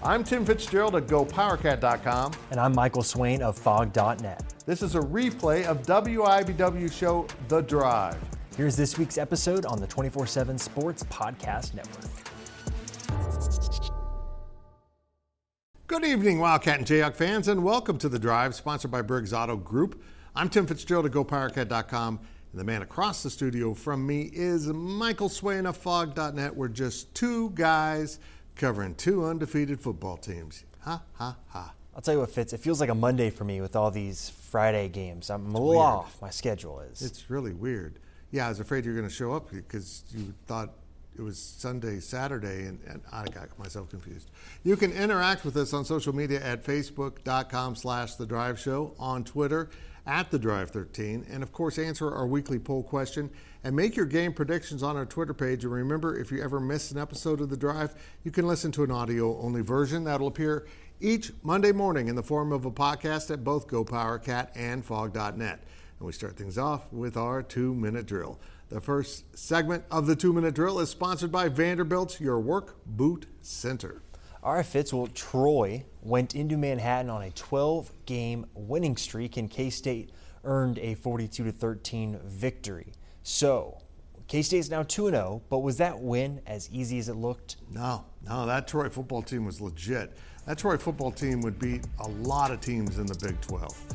I'm Tim Fitzgerald at GoPowerCat.com. And I'm Michael Swain of Phog.net. This is a replay of WIBW show The Drive. Here's this week's episode on the 24 7 Sports Podcast Network. Good evening, Wildcat and Jayhawk fans, and welcome to The Drive, sponsored by Briggs Auto Group. I'm Tim Fitzgerald at GoPowerCat.com, and the man across the studio from me is Michael Swain of Phog.net. We're just two guys covering two undefeated football teams. Ha, ha, ha. I'll tell you what, Fitz, it feels like a Monday for me with all these Friday games. I'm a little weird. off. My schedule is. It's really weird. Yeah, I was afraid you were going to show up because you thought it was Sunday, Saturday, and, and, I got myself confused. You can interact with us on social media at facebook.com slash The Drive Show, on Twitter at The Drive 13, and of course, answer our weekly poll question and make your game predictions on our Twitter page. And remember, if you ever miss an episode of The Drive, you can listen to an audio only version that'll appear each Monday morning in the form of a podcast at both GoPowerCat and Phog.net. And we start things off with our two minute drill. The first segment of the two minute drill is sponsored by Vanderbilt's Your Work Boot Center. All right, Fitz. Well, Troy went into Manhattan on a 12 game winning streak, and K State earned a 42 13 victory. So, K State is now 2 0, but was that win as easy as it looked? No, no, that Troy football team was legit. That Troy football team would beat a lot of teams in the Big 12.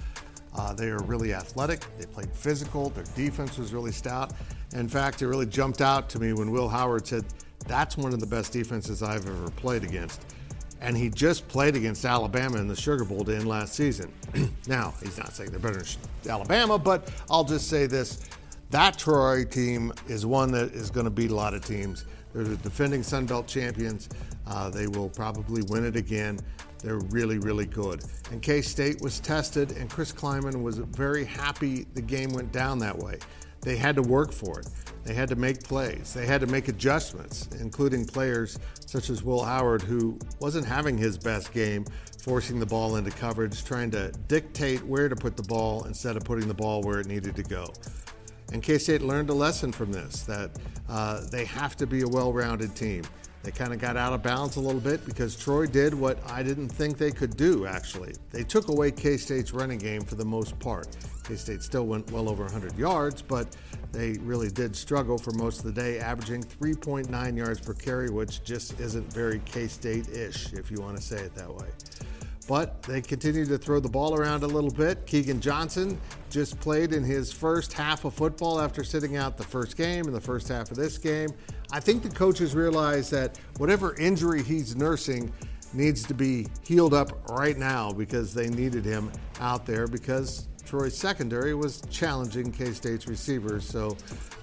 Uh, they are really athletic, they played physical, their defense was really stout. In fact, it really jumped out to me when Will Howard said, That's one of the best defenses I've ever played against. And he just played against Alabama in the Sugar Bowl to end last season. now, he's not saying they're better than Alabama, but I'll just say this that Troy team is one that is going to beat a lot of teams. They're the defending Sun Belt champions. Uh, they will probably win it again. They're really, really good. And K State was tested, and Chris Klieman was very happy the game went down that way. They had to work for it. They had to make plays. They had to make adjustments, including players such as Will Howard, who wasn't having his best game, forcing the ball into coverage, trying to dictate where to put the ball instead of putting the ball where it needed to go. And K State learned a lesson from this that uh, they have to be a well rounded team. They kind of got out of balance a little bit because Troy did what I didn't think they could do, actually. They took away K State's running game for the most part. K State still went well over 100 yards, but they really did struggle for most of the day, averaging 3.9 yards per carry, which just isn't very K State ish, if you want to say it that way but they continue to throw the ball around a little bit. Keagan Johnson just played in his first half of football after sitting out the first game and the first half of this game. I think the coaches realize that whatever injury he's nursing needs to be healed up right now because they needed him out there because Troy's secondary was challenging K State's receivers. So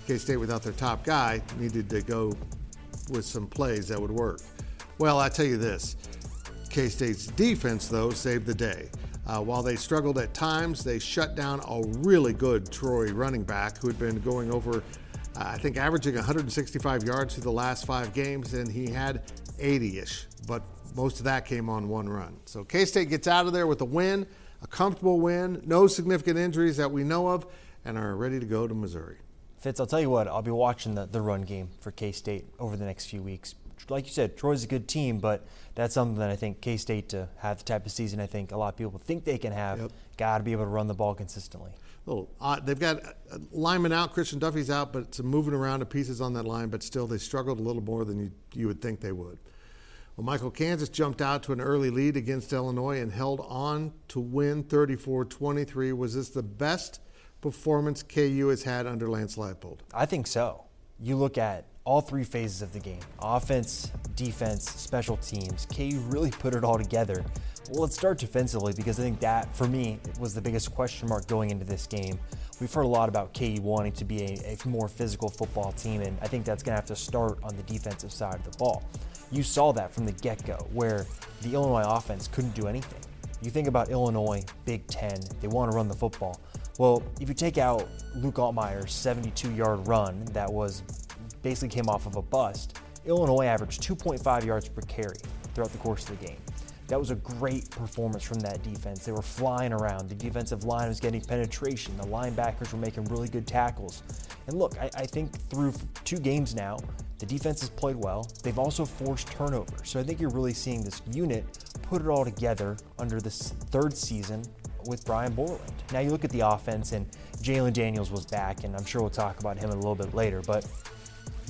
K State, without their top guy, needed to go with some plays that would work. Well, I tell you this K State's defense, though, saved the day. Uh, while they struggled at times, they shut down a really good Troy running back who had been going over, uh, I think, averaging 165 yards through the last five games, and he had 80 ish, but most of that came on one run. So K State gets out of there with a win, a comfortable win, no significant injuries that we know of, and are ready to go to Missouri. Fitz, I'll tell you what, I'll be watching the, the run game for K State over the next few weeks like you said, Troy's a good team, but that's something that I think K State to have the type of season I think a lot of people think they can have, yep. got to be able to run the ball consistently. Little, uh, they've got lineman out, Christian Duffie's out, but some moving around of pieces on that line, but still they struggled a little more than you, you would think they would. Well, Michael, Kansas jumped out to an early lead against Illinois and held on to win 34 23. Was this the best performance KU has had under Lance Leipold? I think so. You look at all three phases of the game offense, defense, special teams. KU really put it all together. Well, let's start defensively because I think that, for me, was the biggest question mark going into this game. We've heard a lot about KU wanting to be a, a more physical football team, and I think that's going to have to start on the defensive side of the ball. You saw that from the get go, where the Illinois offense couldn't do anything. You think about Illinois, Big Ten, they want to run the football. Well, if you take out Luke Altmyer's 72 yard run that was basically came off of a bust, Illinois averaged 2.5 yards per carry throughout the course of the game. That was a great performance from that defense. They were flying around. The defensive line was getting penetration. The linebackers were making really good tackles. And look, I, I think through two games now, The defense has played well. They've also forced turnovers. So I think you're really seeing this unit put it all together under this third season with Brian Borland. Now you look at the offense, and Jalon Daniels was back, and I'm sure we'll talk about him a little bit later. But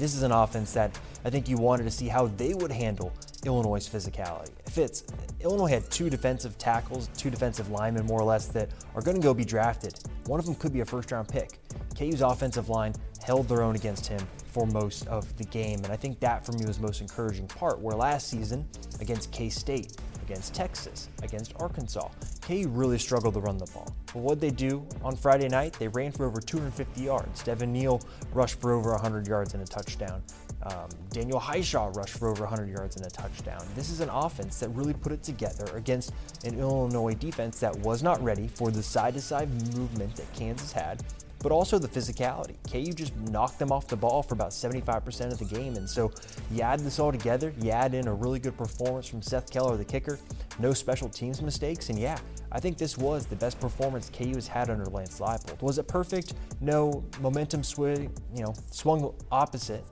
this is an offense that I think you wanted to see how they would handle Illinois' physicality. If it's Illinois had two defensive tackles, two defensive linemen more or less that are going to go be drafted. One of them could be a first round pick. KU's offensive line held their own against him for most of the game. And I think that for me was the most encouraging part. Where last season against K State, against Texas, against Arkansas, KU really struggled to run the ball. But what they do on Friday night, they ran for over 250 yards. Devin Neal rushed for over 100 yards and a touchdown. Um, Daniel Hishaw rushed for over 100 yards and a touchdown. This is an offense that really put it together against an Illinois defense that was not ready for the side to side movement that Kansas had but also the physicality. KU just knocked them off the ball for about 75% of the game. And so you add this all together, you add in a really good performance from Seth Keller, the kicker, no special teams mistakes, and yeah, I think this was the best performance KU has had under Lance Leipold. Was it perfect? No. Momentum swing, you know, swung opposite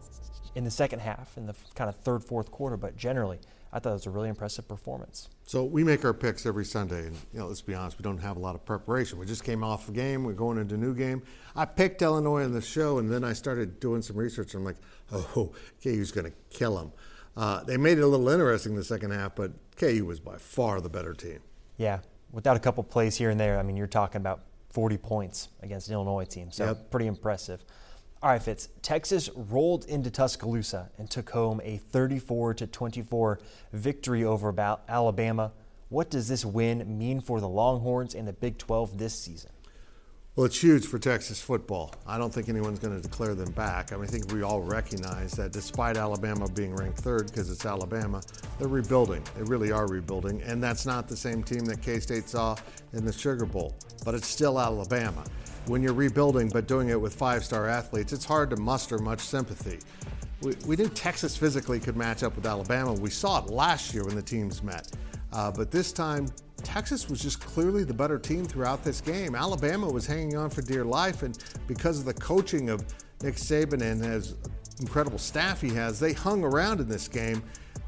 in the second half, in the kind of third, fourth quarter, but generally, I thought it was a really impressive performance. So we make our picks every Sunday, and you know, let's be honest, we don't have a lot of preparation. We just came off a game, we're going into a new game. I picked Illinois in the show, and then I started doing some research. And I'm like, oh, KU's going to kill them. Uh, they made it a little interesting the second half, but KU was by far the better team. Yeah, without a couple plays here and there, I mean, you're talking about 40 points against an Illinois team, so yep. pretty impressive. All right, Fitz. Texas rolled into Tuscaloosa and took home a 34 to 24 victory over Alabama. What does this win mean for the Longhorns and the Big 12 this season? Well, it's huge for Texas football. I don't think anyone's going to declare them back. I mean, I think we all recognize that despite Alabama being ranked third because it's Alabama, they're rebuilding. They really are rebuilding. And that's not the same team that K State saw in the Sugar Bowl, but it's still Alabama when you're rebuilding but doing it with five star athletes, it's hard to muster much sympathy. We, we knew Texas physically could match up with Alabama. We saw it last year when the teams met. Uh, but this time, Texas was just clearly the better team throughout this game. Alabama was hanging on for dear life, and because of the coaching of Nick Saban and his incredible staff he has, they hung around in this game,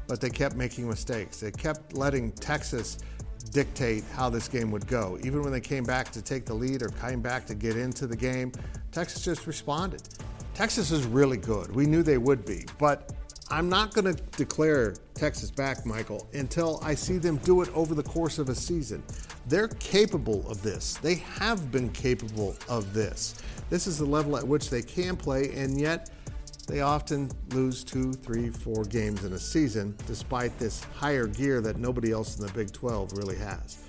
but they kept making mistakes. They kept letting Texas dictate how this game would go. Even when they came back to take the lead or came back to get into the game, Texas just responded. Texas is really good. We knew they would be, but I'm not going to declare Texas back, Michael, until I see them do it over the course of a season. They're capable of this. They have been capable of this. This is the level at which they can play, and yet they often lose two, three, four games in a season, despite this higher gear that nobody else in the Big 12 really has.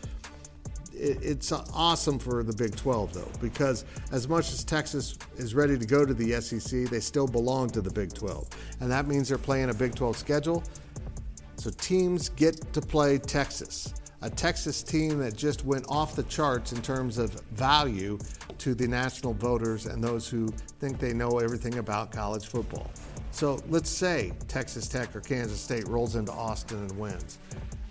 It's awesome for the Big 12, though, because as much as Texas is ready to go to the SEC, they still belong to the Big 12. And that means they're playing a Big 12 schedule. So teams get to play Texas a Texas team that just went off the charts in terms of value to the national voters and those who think they know everything about college football. So let's say Texas Tech or Kansas State rolls into Austin and wins.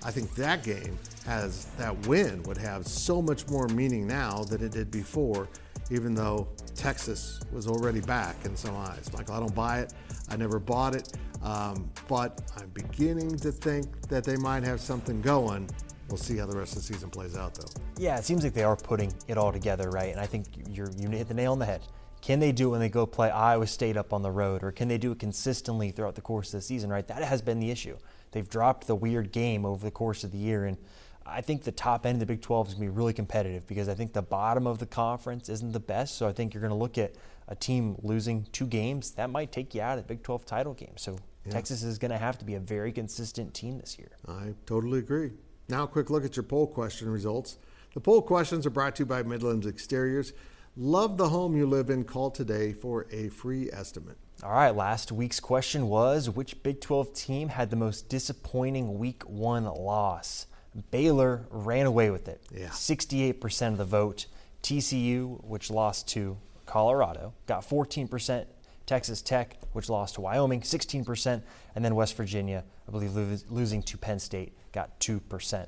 I think that game has that win would have so much more meaning now than it did before, even though Texas was already back in some eyes. Michael, I don't buy it. I never bought it. Um, but I'm beginning to think that they might have something going We'll see how the rest of the season plays out, though. Yeah, it seems like they are putting it all together, right? And I think you're, you hit the nail on the head. Can they do it when they go play Iowa State up on the road, or can they do it consistently throughout the course of the season, right? That has been the issue. They've dropped the weird game over the course of the year, and I think the top end of the Big 12 is going to be really competitive because I think the bottom of the conference isn't the best. So I think you're going to look at a team losing two games that might take you out of the Big 12 title game. So yeah. Texas is going to have to be a very consistent team this year. I totally agree. Now, a quick look at your poll question results. The poll questions are brought to you by Midlands Exteriors. Love the home you live in. Call today for a free estimate. All right, last week's question was which Big 12 team had the most disappointing week one loss? Baylor ran away with it. Yeah. 68% of the vote. TCU, which lost to Colorado, got 14%. Texas Tech, which lost to Wyoming, 16%. And then West Virginia, I believe, losing to Penn State, got 2%.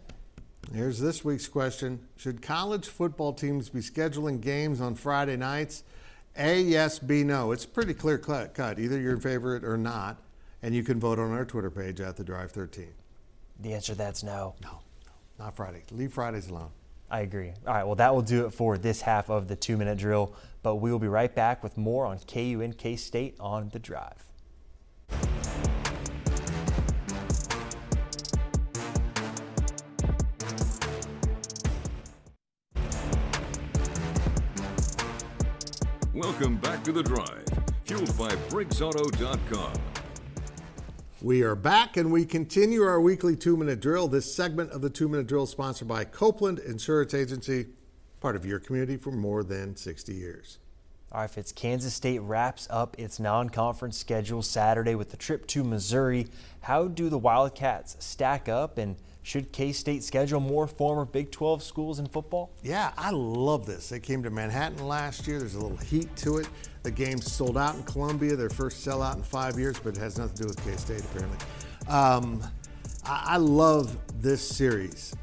Here's this week's question Should college football teams be scheduling games on Friday nights? A, yes, B, no. It's pretty clear cut. Either you're in favor or not. And you can vote on our Twitter page at the Drive 13. The answer to that's no. No, no, not Friday. Leave Fridays alone. I agree. All right, well, that will do it for this half of the two minute drill, but we will be right back with more on KU and K State on the drive. Welcome back to the drive, fueled by BriggsAuto.com. We are back and we continue our weekly two minute drill. This segment of the two minute drill is sponsored by Copeland Insurance Agency, part of your community for more than 60 years. All right, Fitz, Kansas State wraps up its non conference schedule Saturday with the trip to Missouri. How do the Wildcats stack up and should K State schedule more former Big 12 schools in football? Yeah, I love this. They came to Manhattan last year. There's a little heat to it. The game sold out in Columbia, their first sellout in five years, but it has nothing to do with K State apparently. Um, I, I love this series.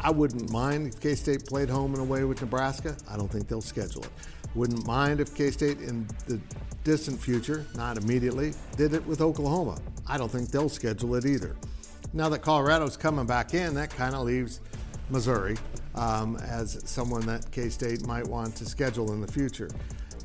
I wouldn't mind if K State played home and away with Nebraska. I don't think they'll schedule it. Wouldn't mind if K State in the distant future, not immediately, did it with Oklahoma. I don't think they'll schedule it either. Now that Colorado's coming back in, that kind of leaves Missouri um, as someone that K-State might want to schedule in the future.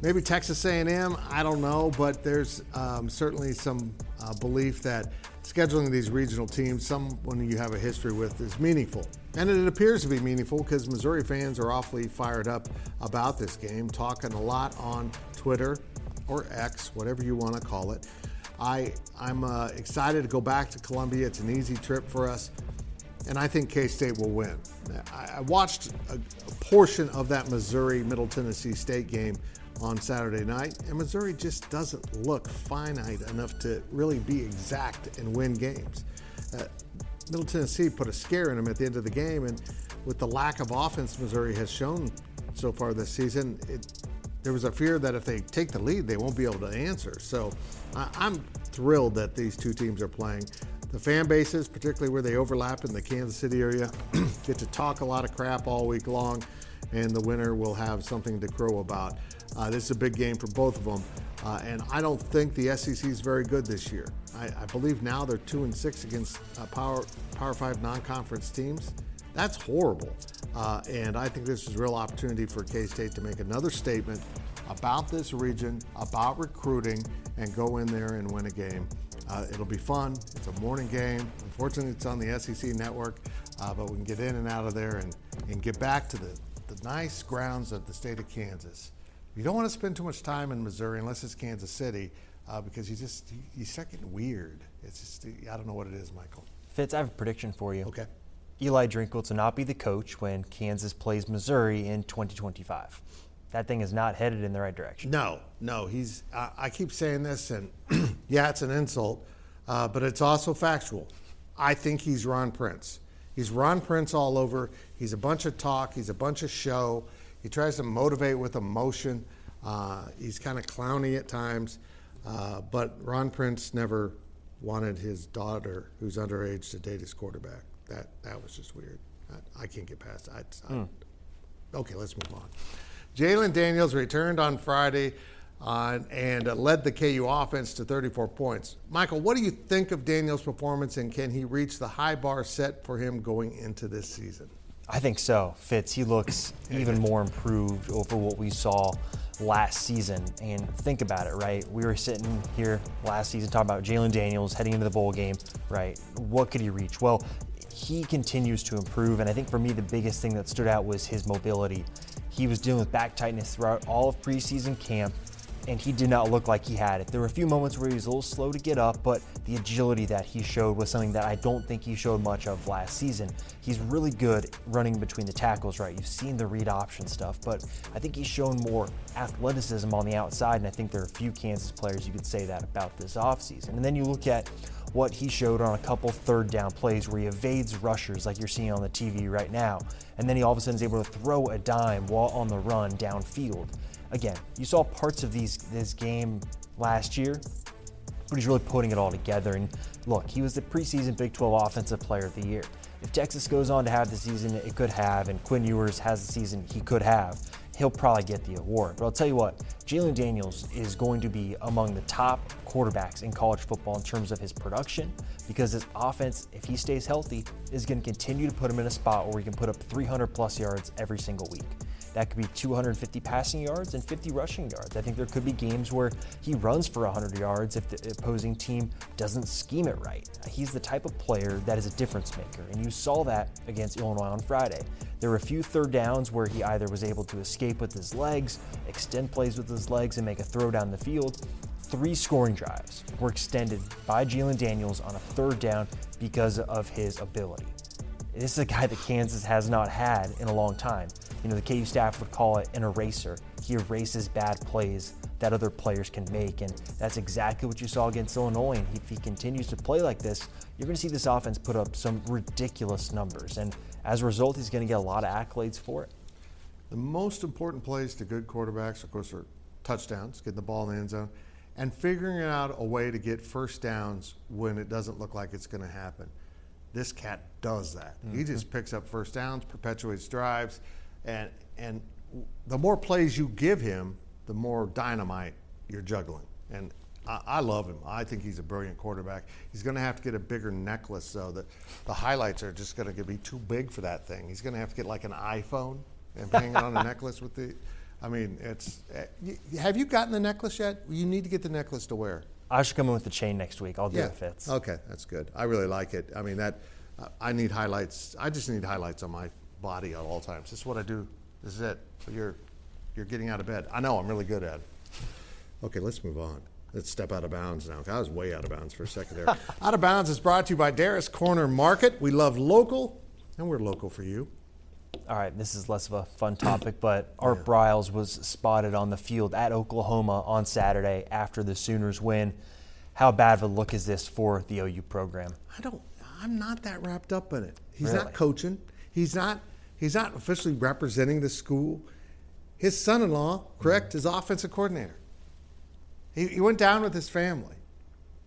Maybe Texas A&M, I don't know, but there's um, certainly some uh, belief that scheduling these regional teams, someone you have a history with, is meaningful. And it appears to be meaningful because Missouri fans are awfully fired up about this game, talking a lot on Twitter or X, whatever you want to call it. I, I'm uh, excited to go back to Columbia. It's an easy trip for us, and I think K State will win. I, I watched a, a portion of that Missouri Middle Tennessee State game on Saturday night, and Missouri just doesn't look finite enough to really be exact and win games. Uh, Middle Tennessee put a scare in them at the end of the game, and with the lack of offense Missouri has shown so far this season, it, there was a fear that if they take the lead, they won't be able to answer. So I'm thrilled that these two teams are playing. The fan bases, particularly where they overlap in the Kansas City area, get to talk a lot of crap all week long, and the winner will have something to crow about. Uh, this is a big game for both of them, uh, and I don't think the SEC is very good this year. I, I believe now they're two and six against uh, Power Power Five non-conference teams. That's horrible, uh, and I think this is a real opportunity for K State to make another statement about this region, about recruiting, and go in there and win a game. Uh, it'll be fun. It's a morning game. Unfortunately, it's on the SEC network, uh, but we can get in and out of there and, and get back to the, the nice grounds of the state of Kansas. You don't want to spend too much time in Missouri unless it's Kansas City uh, because you just you, you start getting weird. It's just I don't know what it is, Michael. Fitz, I have a prediction for you. Okay. Eli Drinkwitz will not be the coach when Kansas plays Missouri in 2025 that thing is not headed in the right direction. No, no. He's. I, keep saying this, and yeah, it's an insult, uh, but it's also factual. I think he's Ron Prince. He's Ron Prince all over. He's a bunch of talk. He's a bunch of show. He tries to motivate with emotion. Uh, he's kind of clowny at times, uh, but Ron Prince never wanted his daughter, who's underage, to date his quarterback. That that was just weird. I, I can't get past that. I, mm. okay, let's move on. Jalon Daniels returned on Friday uh, and uh, led the KU offense to 34 points. Michael, what do you think of Daniels' performance, and can he reach the high bar set for him going into this season? I think so. Fitz, he looks even more improved over what we saw last season. And think about it, right? We were sitting here last season talking about Jalon Daniels heading into the bowl game, right? What could he reach? Well, he continues to improve. And I think for me, the biggest thing that stood out was his mobility. He was dealing with back tightness throughout all of preseason camp, and he did not look like he had it. There were a few moments where he was a little slow to get up, but the agility that he showed was something that I don't think he showed much of last season. He's really good running between the tackles, right? You've seen the read option stuff, but I think he's shown more athleticism on the outside, and I think there are a few Kansas players you could say that about this offseason. And then you look at what he showed on a couple third down plays where he evades rushers like you're seeing on the TV right now. And then he all of a sudden is able to throw a dime while on the run downfield. Again, you saw parts of these this game last year, but he's really putting it all together. And look, he was the preseason Big 12 Offensive Player of the Year. If Texas goes on to have the season it could have, and Quinn Ewers has the season he could have, he'll probably get the award. But I'll tell you what, Jayden Daniels is going to be among the top quarterbacks in college football in terms of his production because his offense, if he stays healthy, is going to continue to put him in a spot where he can put up 300 plus yards every single week. That could be 250 passing yards and 50 rushing yards. I think there could be games where he runs for 100 yards if the opposing team doesn't scheme it right. He's the type of player that is a difference maker, and you saw that against Illinois on Friday. There were a few third downs where he either was able to escape with his legs, extend plays with his legs, and make a throw down the field. Three scoring drives were extended by Jalon Daniels on a third down because of his ability. This is a guy that Kansas has not had in a long time. You know, the KU staff would call it an eraser. He erases bad plays that other players can make, and that's exactly what you saw against Illinois. And if he continues to play like this, you're going to see this offense put up some ridiculous numbers. And as a result, he's going to get a lot of accolades for it. The most important plays to good quarterbacks, of course, are touchdowns, getting the ball in the end zone, and figuring out a way to get first downs when it doesn't look like it's going to happen. This cat does that. Mm-hmm. He just picks up first downs, perpetuates drives, and and the more plays you give him, the more dynamite you're juggling. And I, I love him. I think he's a brilliant quarterback. He's going to have to get a bigger necklace, though. That the highlights are just going to be too big for that thing. He's going to have to get like an iPhone and hang it on a necklace with the. I mean, it's. Eh, have you gotten the necklace yet? You need to get the necklace to wear. I should come in with the chain next week. I'll do yeah. it fits. Okay, that's good. I really like it. I mean that. I need highlights. I just need highlights on my body at all times. This is what I do. This is it. So you're you're getting out of bed. I know I'm really good at it. Okay, let's move on. Let's step out of bounds now. I was way out of bounds for a second there. out of bounds is brought to you by Dara's Corner Market. We love local, and we're local for you. All right, this is less of a fun topic, but Art yeah. Briles was spotted on the field at Oklahoma on Saturday after the Sooners win. How bad of a look is this for the OU program? I don't. I'm not that wrapped up in it. He's really? not coaching. He's not. He's not officially representing the school. His son-in-law, correct, mm-hmm. is offensive coordinator. He, he went down with his family,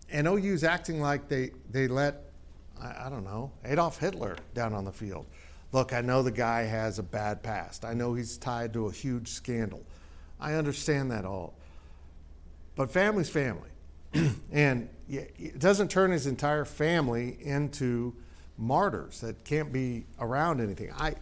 and OU's acting like they they let I, I don't know Adolf Hitler down on the field. Look, I know the guy has a bad past. I know he's tied to a huge scandal. I understand that all. But family's family. and it doesn't turn his entire family into martyrs that can't be around anything. I,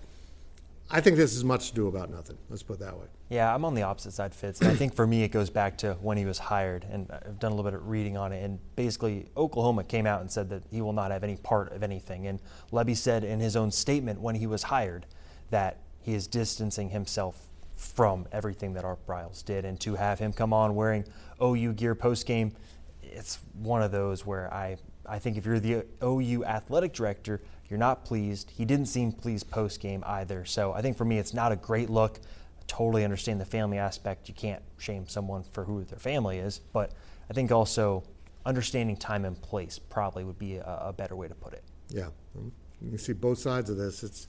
I think this is much to do about nothing. Let's put it that way. Yeah, I'm on the opposite side, Fitz. I think for me, it goes back to when he was hired, and I've done a little bit of reading on it. And basically, Oklahoma came out and said that he will not have any part of anything. And Lebby said in his own statement when he was hired that he is distancing himself from everything that Art Briles did. And to have him come on wearing OU gear post game, it's one of those where I, I think if you're the OU athletic director, you're not pleased. He didn't seem pleased post game either. So I think for me, it's not a great look I totally understand the family aspect. You can't shame someone for who their family is, but I think also understanding time and place probably would be a, a better way to put it. Yeah, um, you can see both sides of this. It's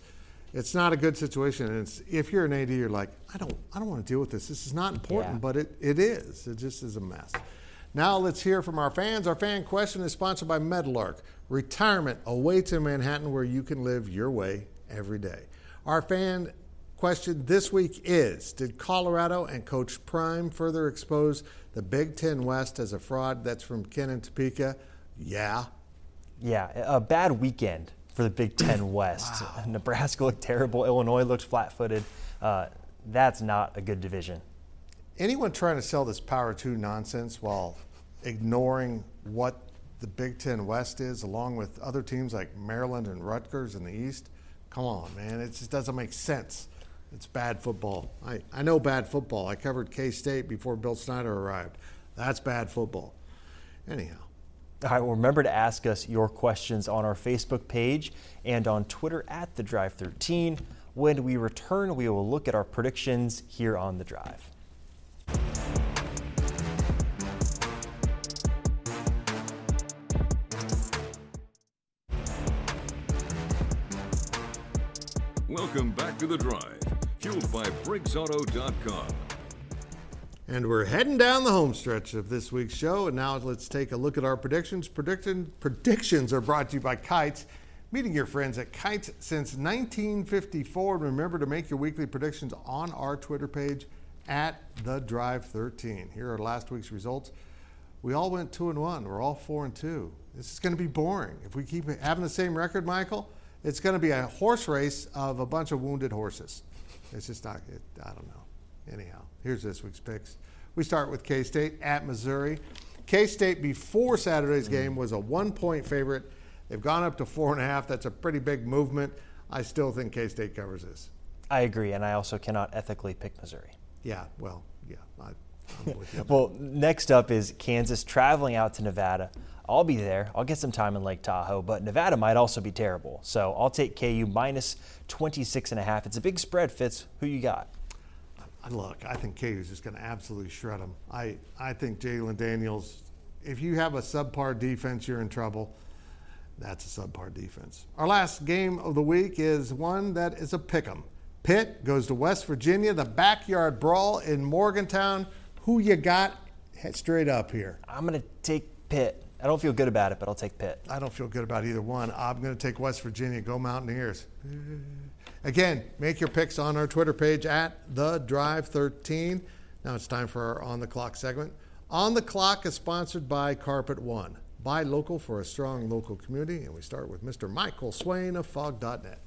it's not a good situation, and it's if you're an AD, you're like, I don't I don't want to deal with this. This is not important, yeah. but it, it is. It just is a mess. Now let's hear from our fans. Our fan question is sponsored by Meadowlark. Retirement awaits in Manhattan where you can live your way every day. Our fan question this week is Did Colorado and Coach Prime further expose the Big Ten West as a fraud? That's from Ken and Topeka. Yeah. Yeah, a bad weekend for the Big Ten West. wow. Nebraska looked terrible. Illinois looked flat footed. Uh, that's not a good division. Anyone trying to sell this Power 2 nonsense while ignoring what the Big Ten West is, along with other teams like Maryland and Rutgers in the East, come on, man. It just doesn't make sense. It's bad football. I, I know bad football. I covered K State before Bill Snyder arrived. That's bad football. Anyhow. All right, well, remember to ask us your questions on our Facebook page and on Twitter at The Drive 13. When we return, we will look at our predictions here on The Drive. Back to The Drive fueled by BriggsAuto.com. And we're heading down the home stretch of this week's show. And now let's take a look at our predictions. Prediction, predictions are brought to you by Kites. Meeting your friends at Kites since 1954. Remember to make your weekly predictions on our Twitter page at the Drive 13. Here are last week's results. We all went two and one. We're all four and two. This is going to be boring. If we keep having the same record, Michael, it's going to be a horse race of a bunch of wounded horses. It's just not. It, I don't know. Anyhow, here's this week's picks. We start with K State at Missouri. K State before Saturday's game was a one-point favorite. They've gone up to four and a half. That's a pretty big movement. I still think K State covers this. I agree, and I also cannot ethically pick Missouri. Yeah, well, yeah. I, well, next up is Kansas traveling out to Nevada. I'll be there. I'll get some time in Lake Tahoe, but Nevada might also be terrible. So I'll take KU minus 26 and a half. It's a big spread, Fitz. Who you got? Uh, look, I think KU is just going to absolutely shred them. I, I think Jalon Daniels, if you have a subpar defense, you're in trouble. That's a subpar defense. Our last game of the week is one that is a pick 'em. Pitt goes to West Virginia, the backyard brawl in Morgantown. Who you got straight up here? I'm going to take Pitt. I don't feel good about it, but I'll take Pitt. I don't feel good about either one. I'm going to take West Virginia. Go Mountaineers. Again, make your picks on our Twitter page at the Drive 13. Now it's time for our On the Clock segment. On the Clock is sponsored by Carpet One. Buy local for a strong local community. And we start with Mr. Michael Swain of Phog.net.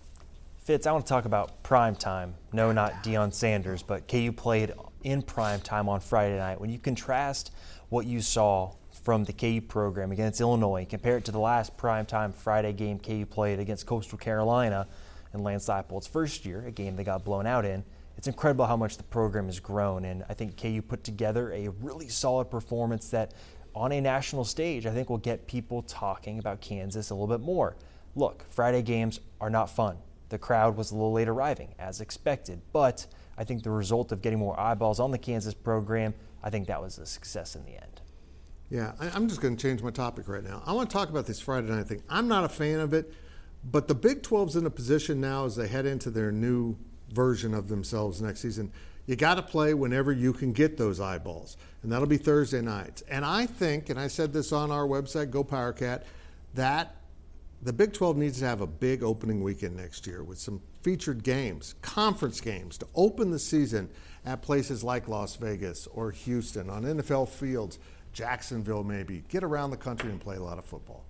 Fitz, I want to talk about prime time. No, not Deion Sanders, but KU played in prime time on Friday night. When you contrast what you saw from the KU program against Illinois, compare it to the last prime time Friday game KU played against Coastal Carolina in Lance Leipold's first year, a game they got blown out in. It's incredible how much the program has grown, and I think KU put together a really solid performance that, on a national stage, I think will get people talking about Kansas a little bit more. Look, Friday games are not fun. The crowd was a little late arriving, as expected, but I think the result of getting more eyeballs on the Kansas program, I think that was a success in the end. Yeah, I'm just going to change my topic right now. I want to talk about this Friday night thing. I'm not a fan of it, but the Big 12's in a position now as they head into their new version of themselves next season. You got to play whenever you can get those eyeballs, and that'll be Thursday nights. And I think, and I said this on our website, Go Powercat, that the Big 12 needs to have a big opening weekend next year with some featured games, conference games to open the season at places like Las Vegas or Houston, on NFL fields, Jacksonville maybe. Get around the country and play a lot of football.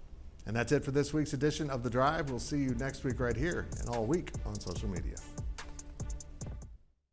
And that's it for this week's edition of The Drive. We'll see you next week right here and all week on social media.